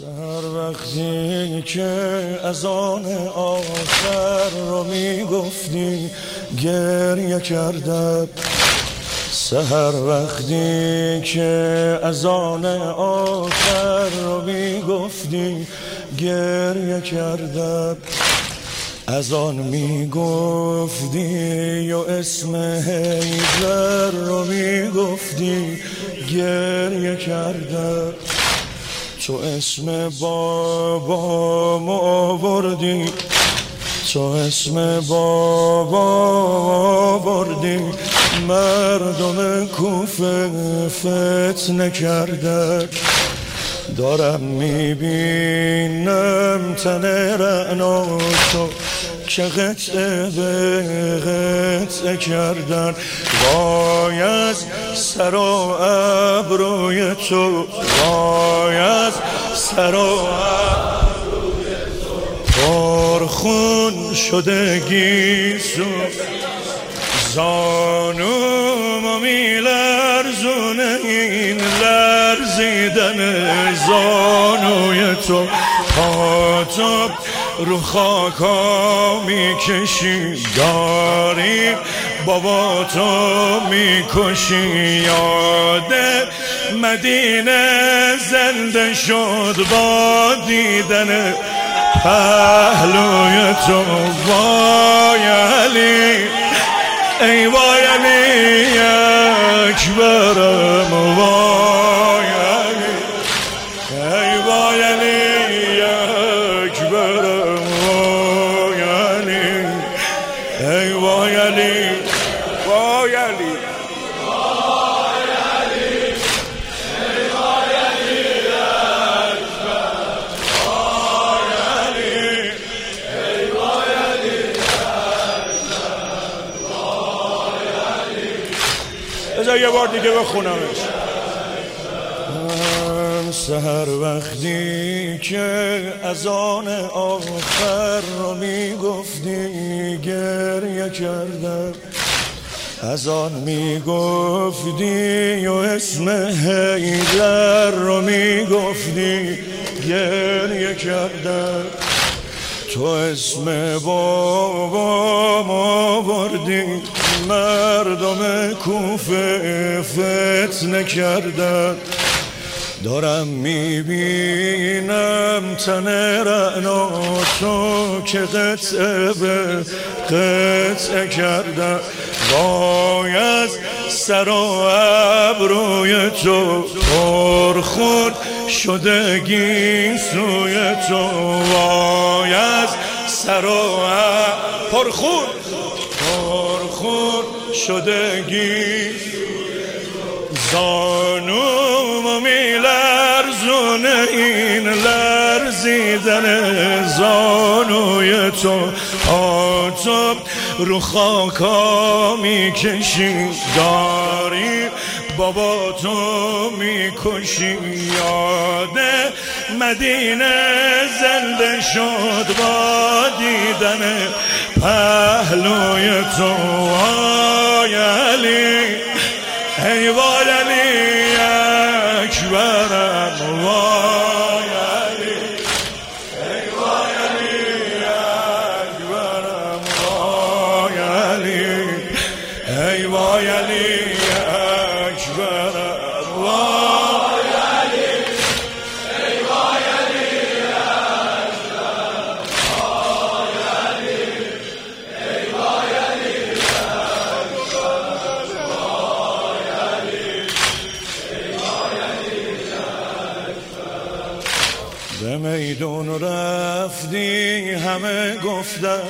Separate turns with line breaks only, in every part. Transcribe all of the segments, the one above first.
سهر وقتی که از آن آخر رو می‌گفتی گریه کردم. سهر وقتی که از آن آخر رو می‌گفتی گریه کردم. از آن می‌گفتی و اسم هیدر رو می‌گفتی گریه کردم. تو اسم بابا آوردی. تو اسم بابا آوردی. مردم کوفه فتنه کرده. دارم می‌بینم تن رعناشو که قطعه به قطعه کردن؟ وای از سر و ابروی تو وای از سر و پرخون شده گیسو زانو میلرزونه این لرزیدن زانوی تو. پا رو خاکا می‌کشی داری بابا تو می‌کشی. یاد مدینه زنده شد با دیدن پهلوی تو. وای علی ای وای علی اکبرم وای یه بار دیگه بخونمش. سهر وقتی که از آن آخر رو می‌گفتی گریه کردم. از آن می‌گفتی و اسم حیدر رو می‌گفتی گریه کردم. تو اسم بابا ما بردی مردم کوفه فتنه کردن. دارم می‌بینم تن رعنا تو که قطعه به قطعه کردن. وای از سر و ابروی تو پرخون شده گیسوی تو. وای از سر و پرخون. گیسوی زانوم میلرزونه این لرزیدن زانوی تو. آتم رو خاکا می‌کشی. داری بابا تو می‌کشی یاد مدینه زنده شد با دیدن پهلوی تو. آی علی ای وای علی اکبرم وای میدون رفتی همه گفتن.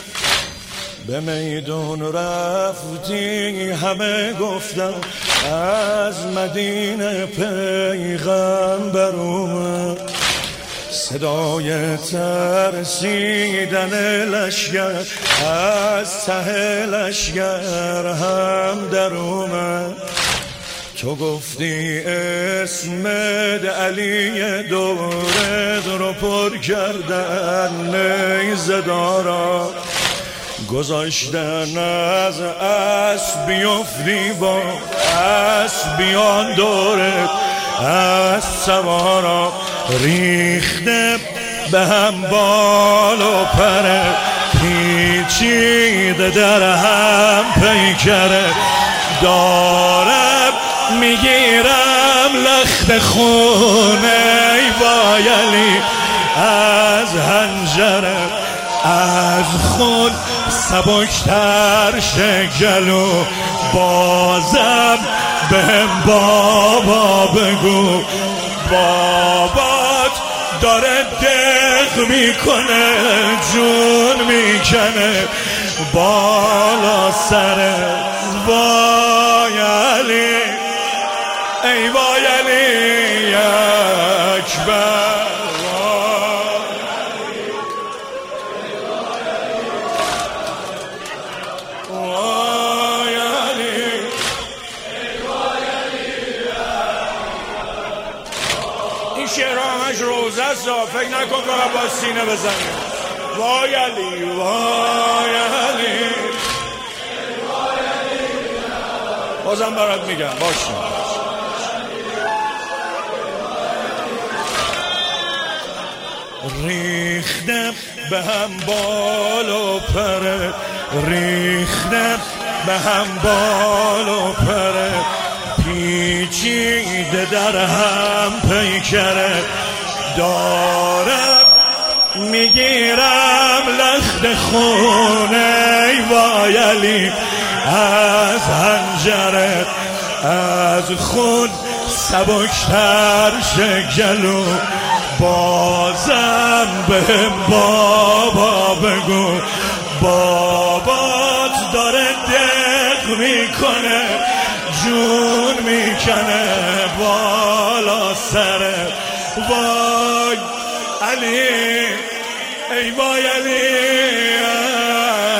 به میدون رفتی همه گفتن. از مدینه پیغمبر اومد. صدای ترسیدن لشگر از ته لشگر هم در اومد. تو گفتی اسمت علی دورت رو پر کردن نیزه دارا. گذاشتن از اسب بیفتی با اسبیان دورت از سوارا. ریخته به هم بال و پره پیچیده در هم پیکره دارم می‌گیرم لخت خونه بایلی از هنجره از خود سبکتر شگلو بازم به بابا بگو. بابات داره دق می‌کنه جون می‌کنه. بالا سر وای ای وای علی اکبر شعر همش روزه است فکر نکن که با سینه بزنیم. وای علی وای علی. بازم برات میگم باشیم ریختم به هم بال و پره ریختم به هم بال و پره پیچیده در هم پیکره دارم می‌گیرم لخت خونه وایلی از هنجره از خود سبکتر شگلو بازم به بابا بگو. بابات داره دق می‌کنه جون می‌کنه بالا سر. وای علی ای وای علی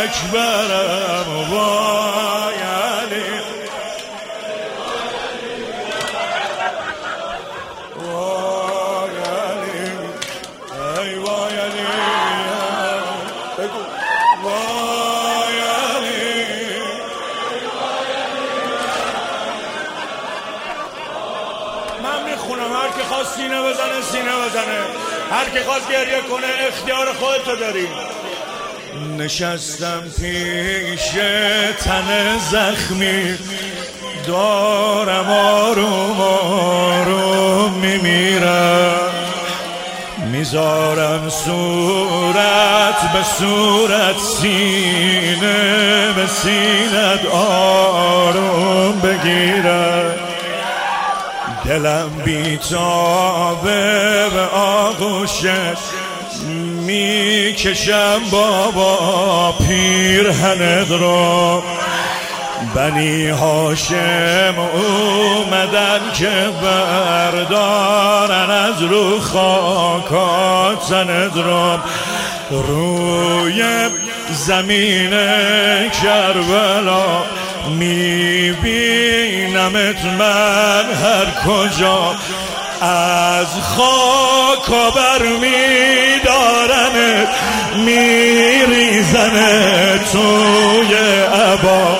اکبرم وای. هر که خواست گریه کنه اختیار خودتو داری. نشستم پیش تن زخمی دارم آروم آروم میمیرم. می‌ذارم صورت به صورت سینه به سینت آروم بگیرم. دلم بیتابه به آغوشت می‌کشم بابا پیرهنت رو. بنی هاشم اومدن که بردارن از رو خاکات زند رو. روی زمین کربلا میبینمت من هر کجا. از خاک بر میدارمت میریزنت توی عبا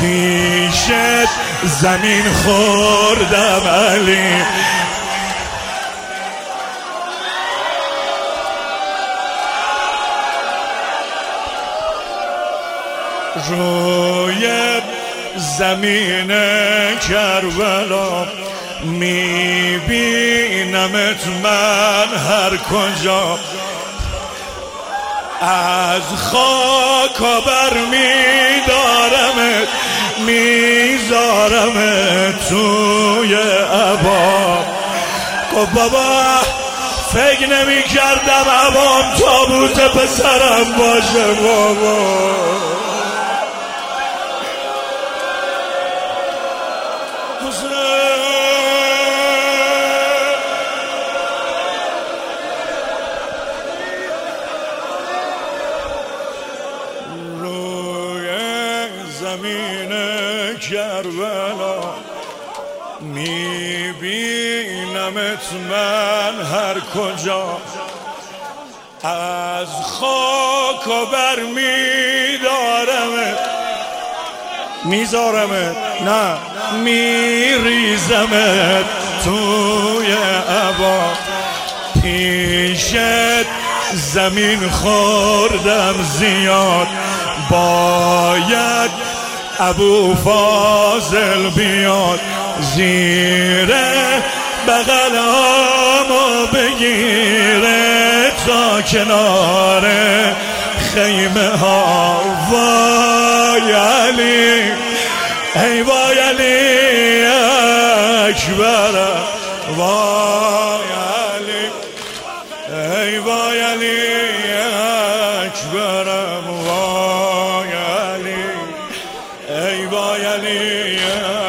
پیشت زمین خوردم علی. روی زمین کربلا میبینمت من هر کجا. از خاک بر میدارمت میذارمت توی عبا گفت بابا فکر نمی کردم عبام تابوت پسرم باشه بابا. زمین کربلا میبینمت من هر کجا. از خاک و بر میدارمت میذارمت نه میریزمت توی عبا پیشت زمین خوردم زیاد. باید ابو فاضل بیاد زیر بغلامو بگیره تا کنار خیمه ها. وای علی ای وای علی اکبر. وای Hallelujah.